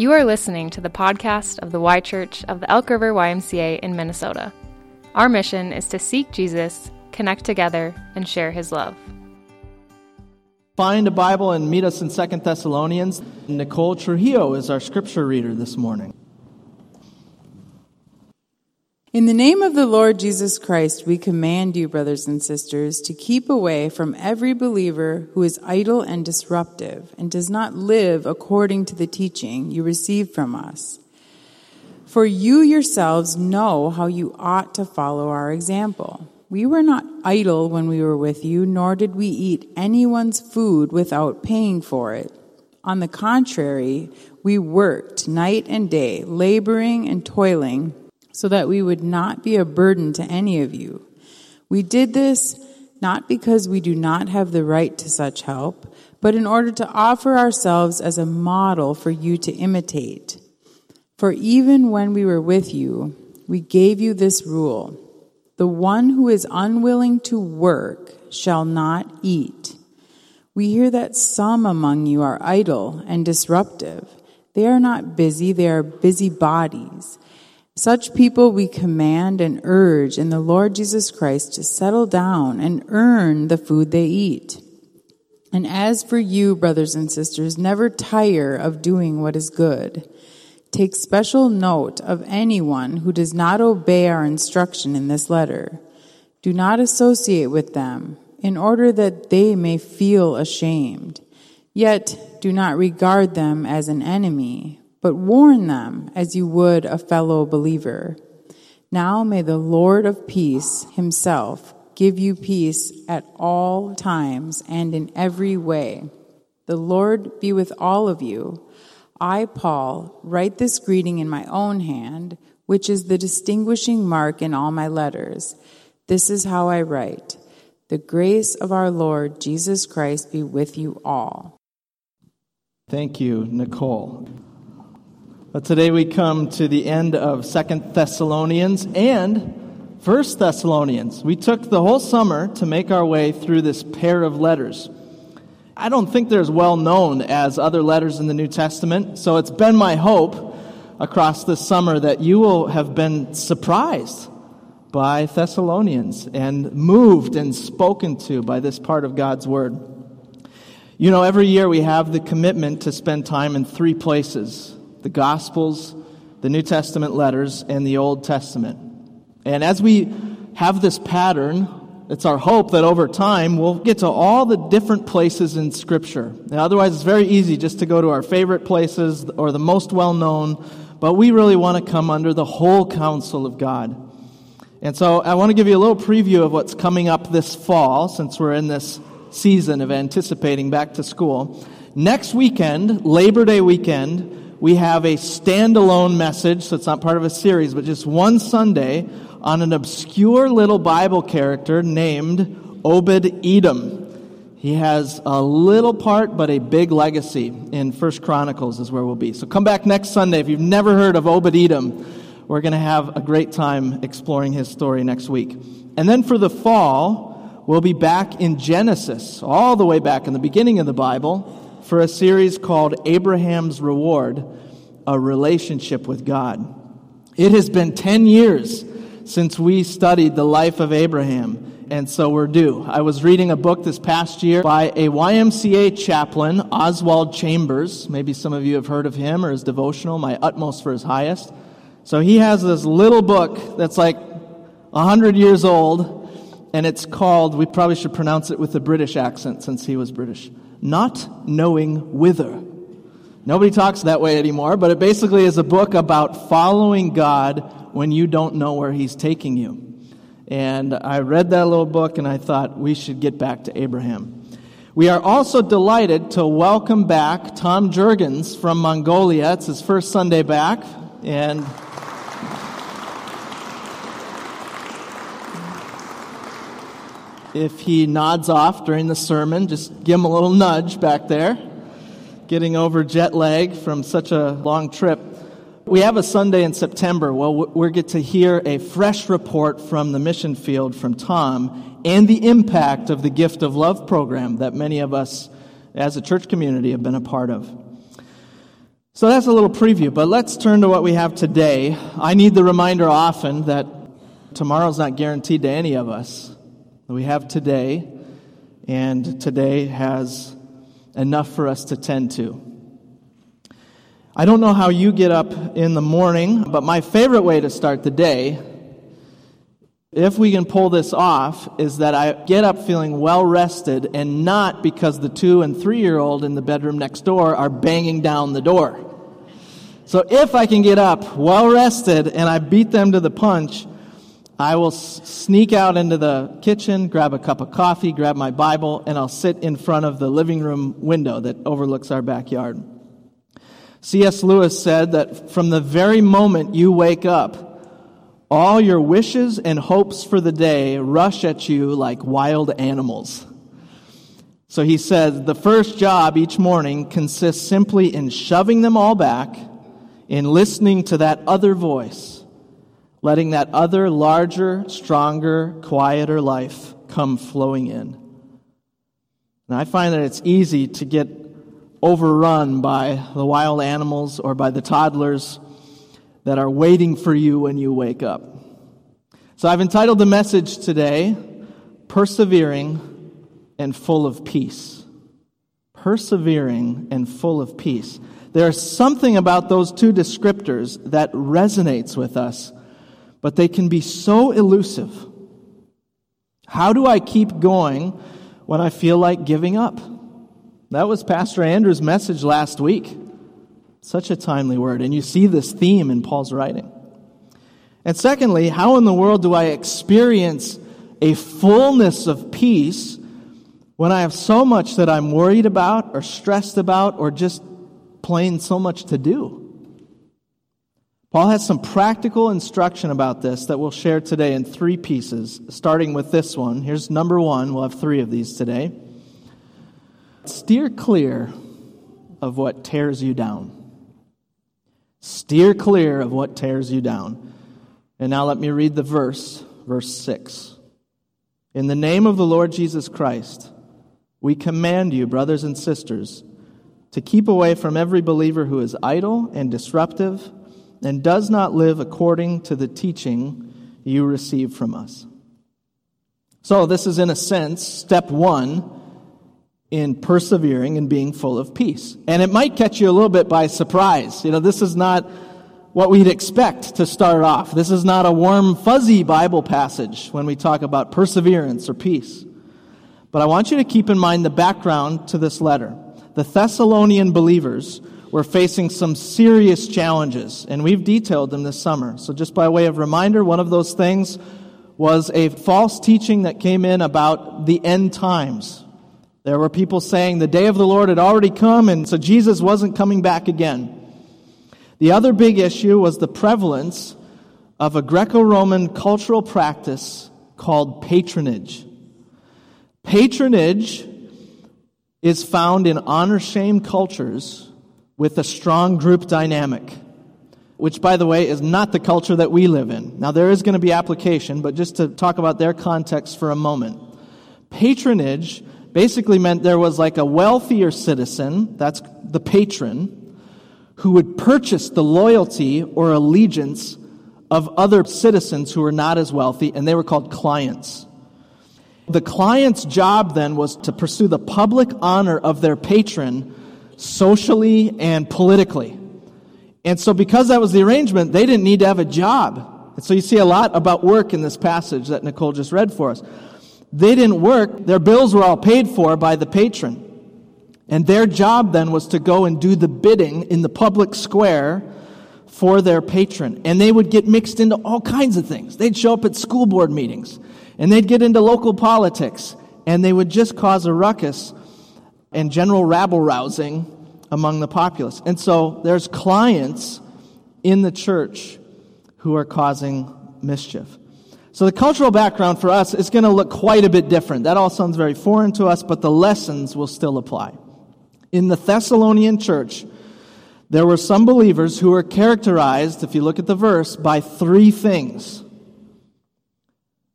You are listening to the podcast of the Y Church of the Elk River YMCA in Minnesota. Our mission is to seek Jesus, connect together, and share his love. Find a Bible and meet us in Second Thessalonians. Nicole Trujillo is our scripture reader this morning. In the name of the Lord Jesus Christ, we command you, brothers and sisters, to keep away from every believer who is idle and disruptive and does not live according to the teaching you received from us. For you yourselves know how you ought to follow our example. We were not idle when we were with you, nor did we eat anyone's food without paying for it. On the contrary, we worked night and day, laboring and toiling so that we would not be a burden to any of you. We did this not because we do not have the right to such help, but in order to offer ourselves as a model for you to imitate. For even when we were with you, we gave you this rule. The one who is unwilling to work shall not eat. We hear that some among you are idle and disruptive. They are not busy, they are busy bodies. Such people we command and urge in the Lord Jesus Christ to settle down and earn the food they eat. And as for you, brothers and sisters, never tire of doing what is good. Take special note of anyone who does not obey our instruction in this letter. Do not associate with them in order that they may feel ashamed. Yet do not regard them as an enemy but warn them as you would a fellow believer. Now may the Lord of peace himself give you peace at all times and in every way. The Lord be with all of you. I, Paul, write this greeting in my own hand, which is the distinguishing mark in all my letters. This is how I write. The grace of our Lord Jesus Christ be with you all. Thank you, Nicole. But today we come to the end of Second Thessalonians and First Thessalonians. We took the whole summer to make our way through this pair of letters. I don't think they're as well known as other letters in the New Testament, so it's been my hope across this summer that you will have been surprised by Thessalonians and moved and spoken to by this part of God's Word. You know, every year we have the commitment to spend time in three places the Gospels, the New Testament letters, and the Old Testament. And as we have this pattern, it's our hope that over time we'll get to all the different places in Scripture. Now, otherwise, it's very easy just to go to our favorite places or the most well known, but we really want to come under the whole counsel of God. And so I want to give you a little preview of what's coming up this fall since we're in this season of anticipating back to school. Next weekend, Labor Day weekend, we have a standalone message, so it's not part of a series, but just one Sunday on an obscure little Bible character named Obed Edom. He has a little part, but a big legacy in First Chronicles is where we'll be. So come back next Sunday. If you've never heard of Obed Edom, we're going to have a great time exploring his story next week. And then for the fall, we'll be back in Genesis, all the way back in the beginning of the Bible for a series called Abraham's Reward A Relationship with God. It has been 10 years since we studied the life of Abraham, and so we're due. I was reading a book this past year by a YMCA chaplain, Oswald Chambers. Maybe some of you have heard of him or his devotional, My Utmost for His Highest. So he has this little book that's like 100 years old, and it's called, we probably should pronounce it with a British accent since he was British not knowing whither. Nobody talks that way anymore, but it basically is a book about following God when you don't know where He's taking you. And I read that little book and I thought we should get back to Abraham. We are also delighted to welcome back Tom Jurgens from Mongolia. It's his first Sunday back, and if he nods off during the sermon, just give him a little nudge back there, getting over jet lag from such a long trip. We have a Sunday in September. Well, we get to hear a fresh report from the mission field from Tom and the impact of the Gift of Love program that many of us as a church community have been a part of. So that's a little preview, but let's turn to what we have today. I need the reminder often that tomorrow's not guaranteed to any of us. We have today, and today has enough for us to tend to. I don't know how you get up in the morning, but my favorite way to start the day, if we can pull this off, is that I get up feeling well rested and not because the two and three year old in the bedroom next door are banging down the door. So if I can get up well rested and I beat them to the punch, I will sneak out into the kitchen, grab a cup of coffee, grab my Bible, and I'll sit in front of the living room window that overlooks our backyard. C.S. Lewis said that from the very moment you wake up, all your wishes and hopes for the day rush at you like wild animals. So he says the first job each morning consists simply in shoving them all back, in listening to that other voice, letting that other larger, stronger, quieter life come flowing in. And I find that it's easy to get overrun by the wild animals or by the toddlers that are waiting for you when you wake up. So I've entitled the message today, Persevering and Full of Peace. Persevering and full of peace. There's something about those two descriptors that resonates with us, but they can be so elusive. How do I keep going when I feel like giving up? That was Pastor Andrew's message last week. Such a timely word. And you see this theme in Paul's writing. And secondly, how in the world do I experience a fullness of peace when I have so much that I'm worried about or stressed about or just plain so much to do? Paul has some practical instruction about this that we'll share today in three pieces, starting with this one. Here's number one. We'll have three of these today. Steer clear of what tears you down. Steer clear of what tears you down. And now let me read the verse, verse 6. In the name of the Lord Jesus Christ, we command you, brothers and sisters, to keep away from every believer who is idle and disruptive and does not live according to the teaching you receive from us. So, this is in a sense step one in persevering and being full of peace. And it might catch you a little bit by surprise. You know, this is not what we'd expect to start off. This is not a warm, fuzzy Bible passage when we talk about perseverance or peace. But I want you to keep in mind the background to this letter. The Thessalonian believers were facing some serious challenges, and we've detailed them this summer. So, just by way of reminder, one of those things was a false teaching that came in about the end times, there were people saying the day of the Lord had already come, and so Jesus wasn't coming back again. The other big issue was the prevalence of a Greco Roman cultural practice called patronage. Patronage is found in honor shame cultures with a strong group dynamic, which, by the way, is not the culture that we live in. Now, there is going to be application, but just to talk about their context for a moment. Patronage basically meant there was like a wealthier citizen, that's the patron, who would purchase the loyalty or allegiance of other citizens who were not as wealthy, and they were called clients. The client's job then was to pursue the public honor of their patron socially and politically. And so, because that was the arrangement, they didn't need to have a job. And so, you see a lot about work in this passage that Nicole just read for us. They didn't work, their bills were all paid for by the patron. And their job then was to go and do the bidding in the public square for their patron. And they would get mixed into all kinds of things. They'd show up at school board meetings, and they'd get into local politics, and they would just cause a ruckus and general rabble rousing among the populace. And so there's clients in the church who are causing mischief. So the cultural background for us is going to look quite a bit different. That all sounds very foreign to us, but the lessons will still apply. In the Thessalonian church, there were some believers who were characterized, if you look at the verse, by three things.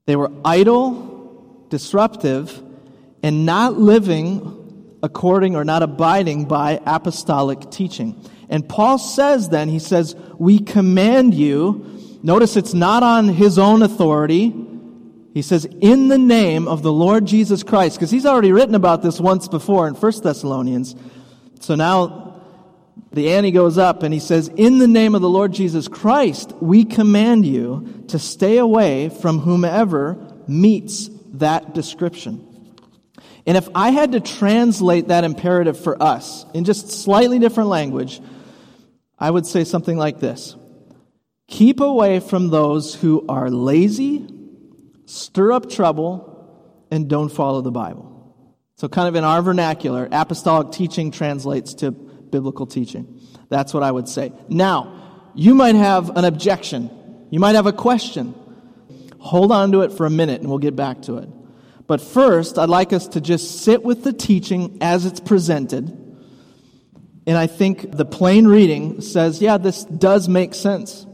They were idle, disruptive, and not living according or not abiding by apostolic teaching. And Paul says then, he says, We command you. Notice it's not on his own authority. He says, In the name of the Lord Jesus Christ, because he's already written about this once before in 1 Thessalonians. So now the ante goes up and he says, In the name of the Lord Jesus Christ, we command you to stay away from whomever meets that description. And if I had to translate that imperative for us in just slightly different language, I would say something like this Keep away from those who are lazy, stir up trouble, and don't follow the Bible. So, kind of in our vernacular, apostolic teaching translates to biblical teaching. That's what I would say. Now, you might have an objection, you might have a question. Hold on to it for a minute and we'll get back to it. But first, I'd like us to just sit with the teaching as it's presented. And I think the plain reading says, yeah, this does make sense.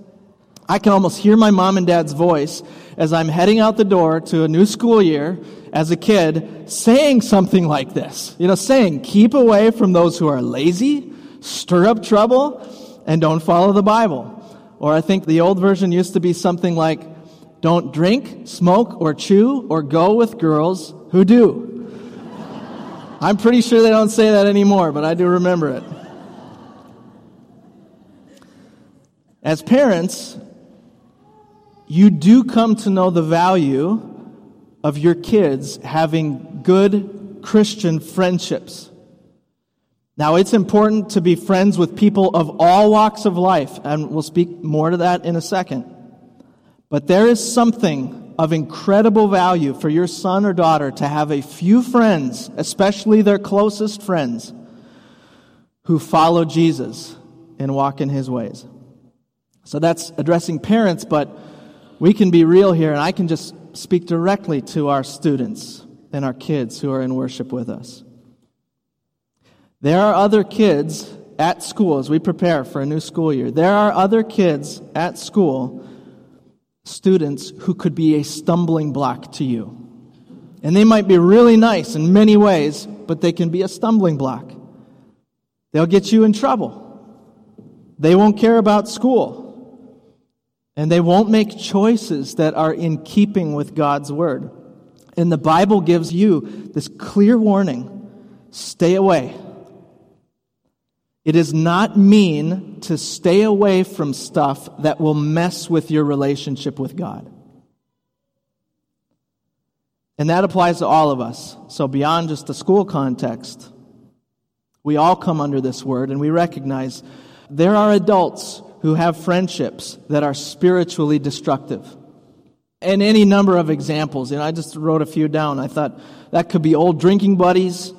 I can almost hear my mom and dad's voice as I'm heading out the door to a new school year as a kid saying something like this. You know, saying, keep away from those who are lazy, stir up trouble, and don't follow the Bible. Or I think the old version used to be something like, don't drink, smoke, or chew, or go with girls who do. I'm pretty sure they don't say that anymore, but I do remember it. As parents, you do come to know the value of your kids having good Christian friendships. Now, it's important to be friends with people of all walks of life, and we'll speak more to that in a second. But there is something of incredible value for your son or daughter to have a few friends, especially their closest friends, who follow Jesus and walk in his ways. So that's addressing parents, but we can be real here, and I can just speak directly to our students and our kids who are in worship with us. There are other kids at school as we prepare for a new school year. There are other kids at school students who could be a stumbling block to you. And they might be really nice in many ways, but they can be a stumbling block. They'll get you in trouble. They won't care about school. And they won't make choices that are in keeping with God's word. And the Bible gives you this clear warning stay away. It is not mean to stay away from stuff that will mess with your relationship with God. And that applies to all of us. So, beyond just the school context, we all come under this word and we recognize there are adults who have friendships that are spiritually destructive. And any number of examples. And I just wrote a few down. I thought that could be old drinking buddies,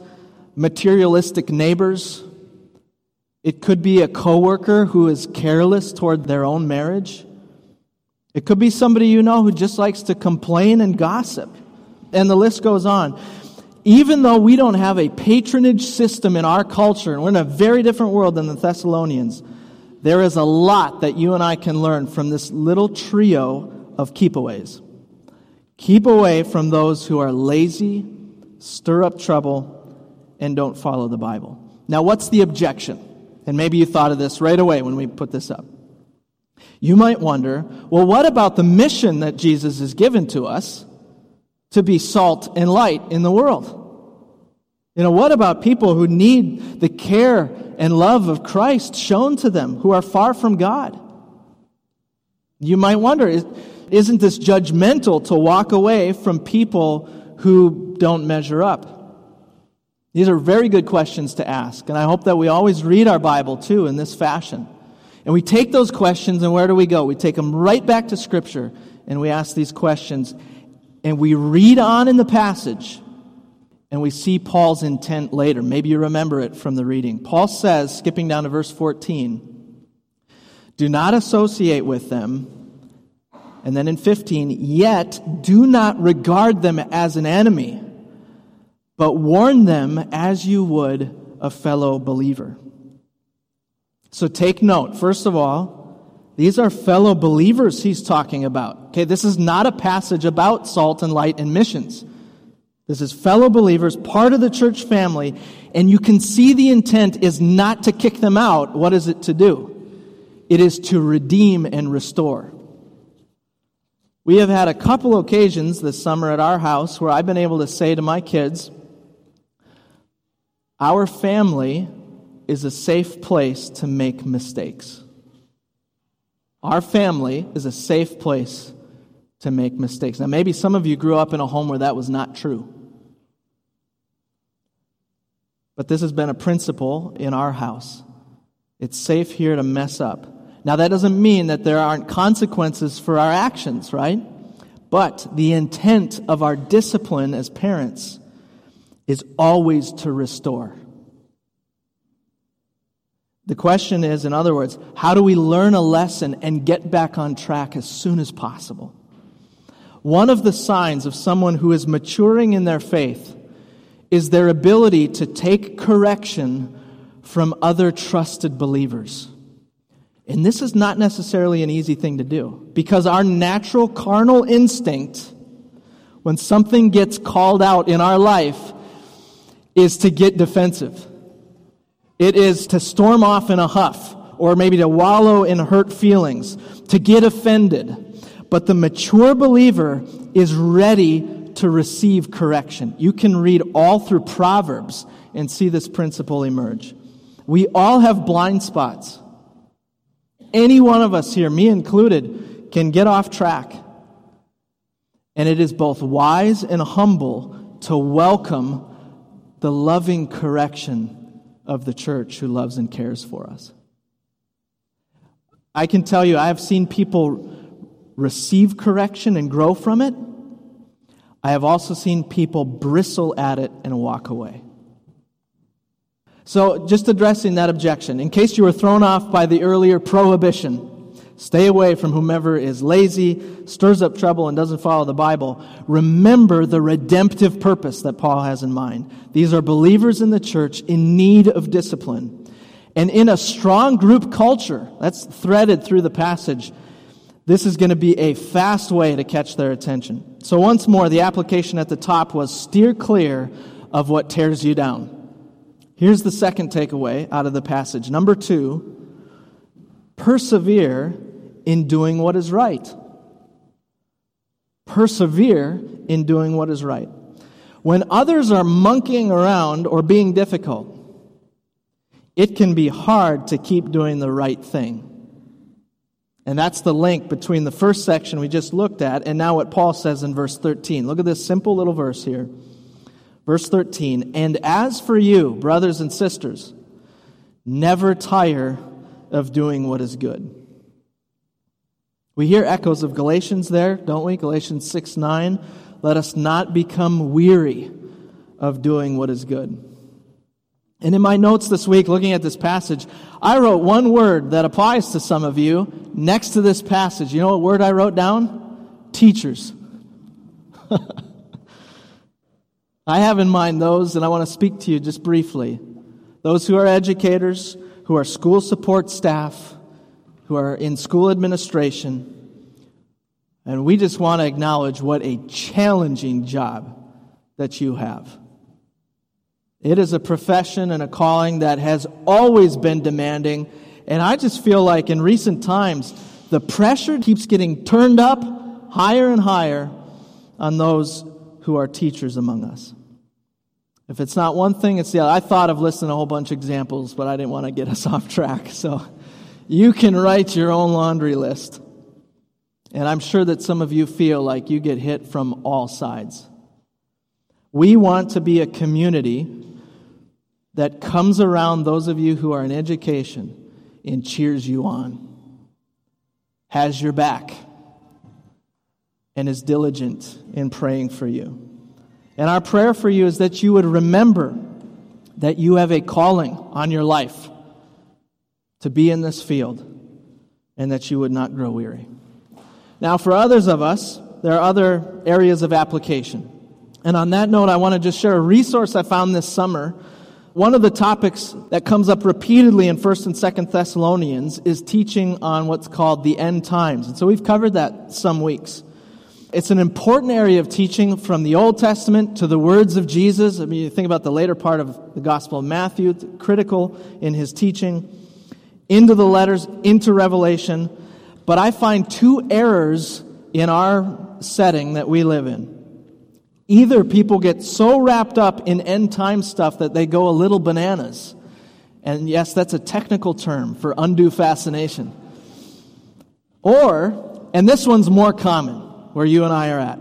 materialistic neighbors, it could be a coworker who is careless toward their own marriage. It could be somebody you know who just likes to complain and gossip. And the list goes on. Even though we don't have a patronage system in our culture, and we're in a very different world than the Thessalonians, there is a lot that you and I can learn from this little trio of keepaways. Keep away from those who are lazy, stir up trouble, and don't follow the Bible. Now, what's the objection? And maybe you thought of this right away when we put this up. You might wonder, well, what about the mission that Jesus has given to us to be salt and light in the world? You know, what about people who need the care and love of Christ shown to them, who are far from God? You might wonder, isn't this judgmental to walk away from people who don't measure up? These are very good questions to ask, and I hope that we always read our Bible too in this fashion. And we take those questions, and where do we go? We take them right back to Scripture, and we ask these questions, and we read on in the passage, and we see Paul's intent later. Maybe you remember it from the reading. Paul says, skipping down to verse 14, do not associate with them. And then in 15, yet do not regard them as an enemy but warn them as you would a fellow believer. So take note, first of all, these are fellow believers he's talking about. Okay, this is not a passage about salt and light and missions. This is fellow believers, part of the church family, and you can see the intent is not to kick them out. What is it to do? It is to redeem and restore. We have had a couple occasions this summer at our house where I've been able to say to my kids, Our family is a safe place to make mistakes. Our family is a safe place to make mistakes. Now, maybe some of you grew up in a home where that was not true. But this has been a principle in our house. It's safe here to mess up. Now, that doesn't mean that there aren't consequences for our actions, right? But the intent of our discipline as parents is always to restore. The question is, in other words, how do we learn a lesson and get back on track as soon as possible? One of the signs of someone who is maturing in their faith is their ability to take correction from other trusted believers. And this is not necessarily an easy thing to do because our natural carnal instinct, when something gets called out in our life, is to get defensive. It is to storm off in a huff or maybe to wallow in hurt feelings, to get offended. But the mature believer is ready to receive correction. You can read all through Proverbs and see this principle emerge. We all have blind spots. Any one of us here, me included, can get off track. And it is both wise and humble to welcome the loving correction of the church who loves and cares for us. I can tell you, I have seen people receive correction and grow from it. I have also seen people bristle at it and walk away. So, just addressing that objection, in case you were thrown off by the earlier prohibition, stay away from whomever is lazy, stirs up trouble, and doesn't follow the Bible. Remember the redemptive purpose that Paul has in mind. These are believers in the church in need of discipline. And in a strong group culture, that's threaded through the passage, this is going to be a fast way to catch their attention. So, once more, the application at the top was steer clear of what tears you down. Here's the second takeaway out of the passage. Number two, persevere in doing what is right. Persevere in doing what is right. When others are monkeying around or being difficult, it can be hard to keep doing the right thing. And that's the link between the first section we just looked at and now what Paul says in verse 13. Look at this simple little verse here. Verse 13, and as for you, brothers and sisters, never tire of doing what is good. We hear echoes of Galatians there, don't we? Galatians 6 9. Let us not become weary of doing what is good. And in my notes this week, looking at this passage, I wrote one word that applies to some of you next to this passage. You know what word I wrote down? Teachers. I have in mind those, and I want to speak to you just briefly. Those who are educators, who are school support staff, who are in school administration. And we just want to acknowledge what a challenging job that you have. It is a profession and a calling that has always been demanding. And I just feel like in recent times, the pressure keeps getting turned up higher and higher on those who are teachers among us. If it's not one thing, it's the other. I thought of listing a whole bunch of examples, but I didn't want to get us off track. So you can write your own laundry list. And I'm sure that some of you feel like you get hit from all sides. We want to be a community that comes around those of you who are in education and cheers you on, has your back, and is diligent in praying for you. And our prayer for you is that you would remember that you have a calling on your life to be in this field and that you would not grow weary. Now, for others of us, there are other areas of application. And on that note, I want to just share a resource I found this summer. One of the topics that comes up repeatedly in 1st and 2nd Thessalonians is teaching on what's called the end times. And so we've covered that some weeks. It's an important area of teaching from the Old Testament to the words of Jesus. I mean, you think about the later part of the Gospel of Matthew, critical in his teaching, into the letters, into Revelation. But I find two errors in our setting that we live in. Either people get so wrapped up in end time stuff that they go a little bananas. And yes, that's a technical term for undue fascination. Or, and this one's more common, where you and I are at,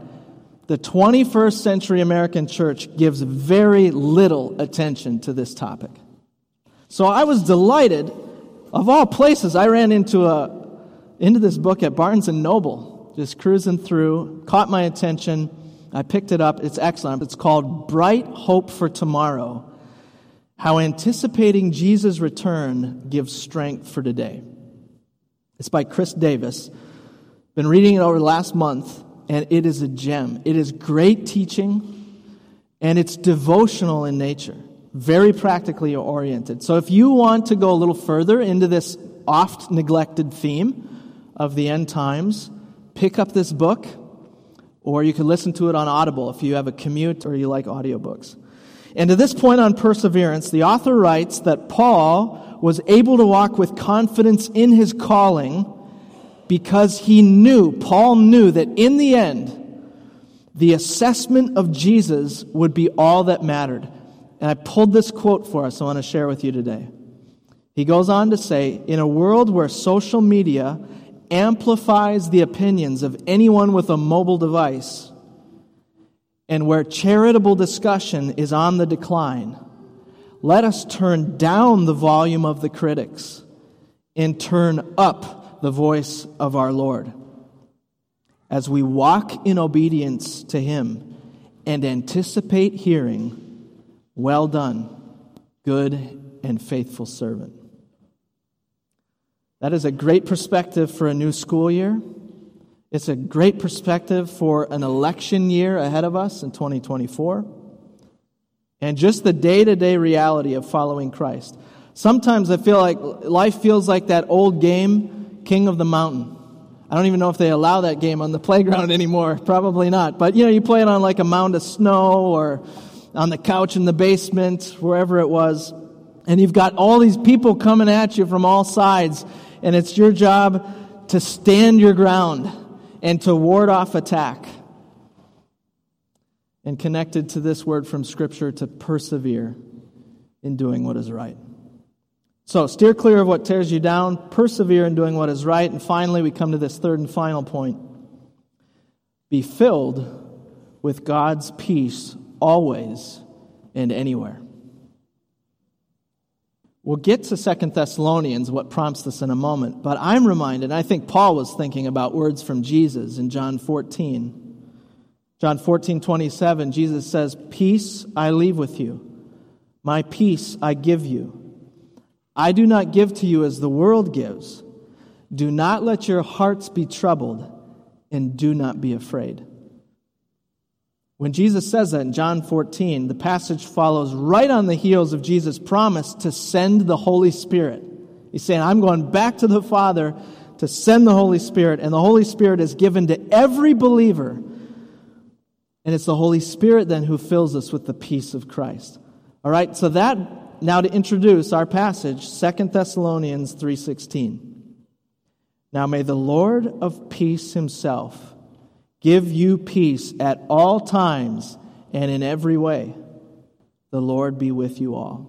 the 21st century American church gives very little attention to this topic. So I was delighted. Of all places, I ran into a into this book at Barnes and Noble, just cruising through, caught my attention. I picked it up. It's excellent. It's called Bright Hope for Tomorrow How Anticipating Jesus' Return Gives Strength for Today. It's by Chris Davis. Been reading it over the last month, and it is a gem. It is great teaching, and it's devotional in nature, very practically oriented. So if you want to go a little further into this oft neglected theme of the end times, pick up this book or you can listen to it on Audible if you have a commute or you like audiobooks. And to this point on perseverance, the author writes that Paul was able to walk with confidence in his calling because he knew, Paul knew that in the end, the assessment of Jesus would be all that mattered. And I pulled this quote for us I want to share with you today. He goes on to say, In a world where social media amplifies the opinions of anyone with a mobile device, and where charitable discussion is on the decline, let us turn down the volume of the critics and turn up the voice of our Lord as we walk in obedience to Him and anticipate hearing, Well done, good and faithful servant. That is a great perspective for a new school year. It's a great perspective for an election year ahead of us in 2024. And just the day to day reality of following Christ. Sometimes I feel like life feels like that old game, King of the Mountain. I don't even know if they allow that game on the playground anymore. Probably not. But you know, you play it on like a mound of snow or on the couch in the basement, wherever it was. And you've got all these people coming at you from all sides and it's your job to stand your ground and to ward off attack. And connected to this word from Scripture, to persevere in doing what is right. So, steer clear of what tears you down, persevere in doing what is right, and finally, we come to this third and final point be filled with God's peace always and anywhere. We'll get to Second Thessalonians, what prompts this in a moment, but I'm reminded, I think Paul was thinking about words from Jesus in John 14. John 14, 27, Jesus says, Peace I leave with you, my peace I give you. I do not give to you as the world gives. Do not let your hearts be troubled, and do not be afraid. When Jesus says that in John 14, the passage follows right on the heels of Jesus' promise to send the Holy Spirit. He's saying, I'm going back to the Father to send the Holy Spirit, and the Holy Spirit is given to every believer. And it's the Holy Spirit then who fills us with the peace of Christ. All right, so that now to introduce our passage, 2 Thessalonians 3:16. Now may the Lord of peace himself Give you peace at all times and in every way. The Lord be with you all.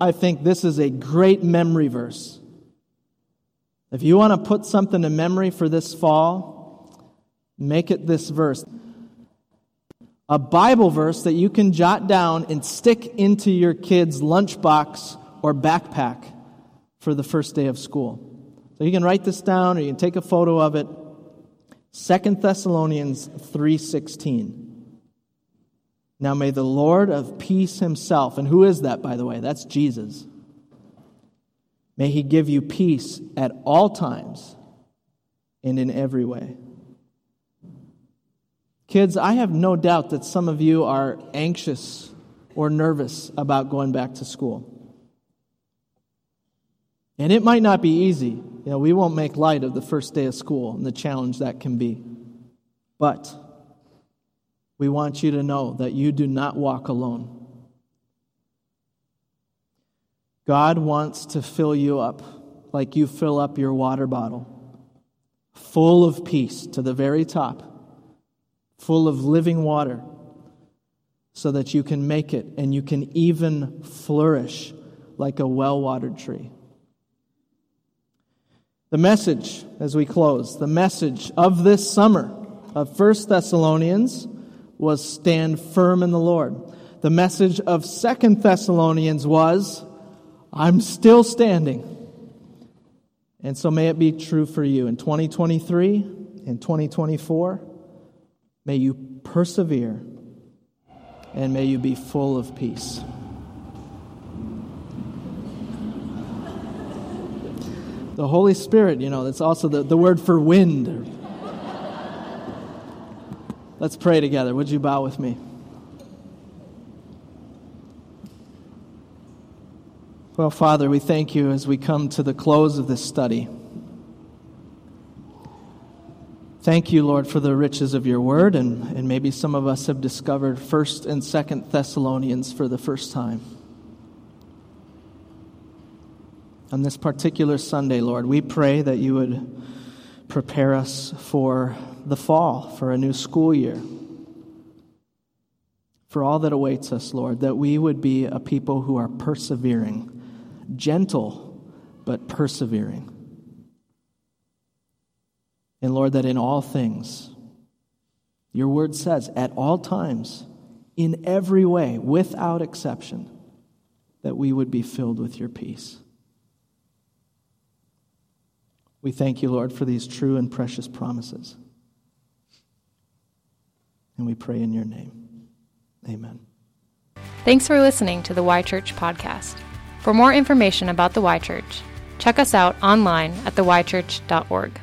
I think this is a great memory verse. If you want to put something in memory for this fall, make it this verse. A Bible verse that you can jot down and stick into your kid's lunchbox or backpack for the first day of school. So you can write this down or you can take a photo of it. Second Thessalonians 3:16. Now may the Lord of peace himself, and who is that by the way? That's Jesus. May he give you peace at all times and in every way. Kids, I have no doubt that some of you are anxious or nervous about going back to school. And it might not be easy. You know, we won't make light of the first day of school and the challenge that can be. But we want you to know that you do not walk alone. God wants to fill you up like you fill up your water bottle, full of peace to the very top, full of living water, so that you can make it and you can even flourish like a well watered tree. The message, as we close, the message of this summer of First Thessalonians was stand firm in the Lord. The message of Second Thessalonians was, I'm still standing. And so may it be true for you in 2023 in 2024. May you persevere and may you be full of peace. The Holy Spirit, you know, that's also the, the word for wind. Let's pray together. Would you bow with me? Well, Father, we thank you as we come to the close of this study. Thank you, Lord, for the riches of your word, and, and maybe some of us have discovered 1st and 2nd Thessalonians for the first time. On this particular Sunday, Lord, we pray that you would prepare us for the fall, for a new school year, for all that awaits us, Lord, that we would be a people who are persevering gentle, but persevering. And Lord, that in all things, your word says, at all times, in every way, without exception, that we would be filled with your peace. We thank you, Lord, for these true and precious promises. And we pray in your name. Amen. Thanks for listening to the Y Church podcast. For more information about the Y Church, check us out online at theychurch.org.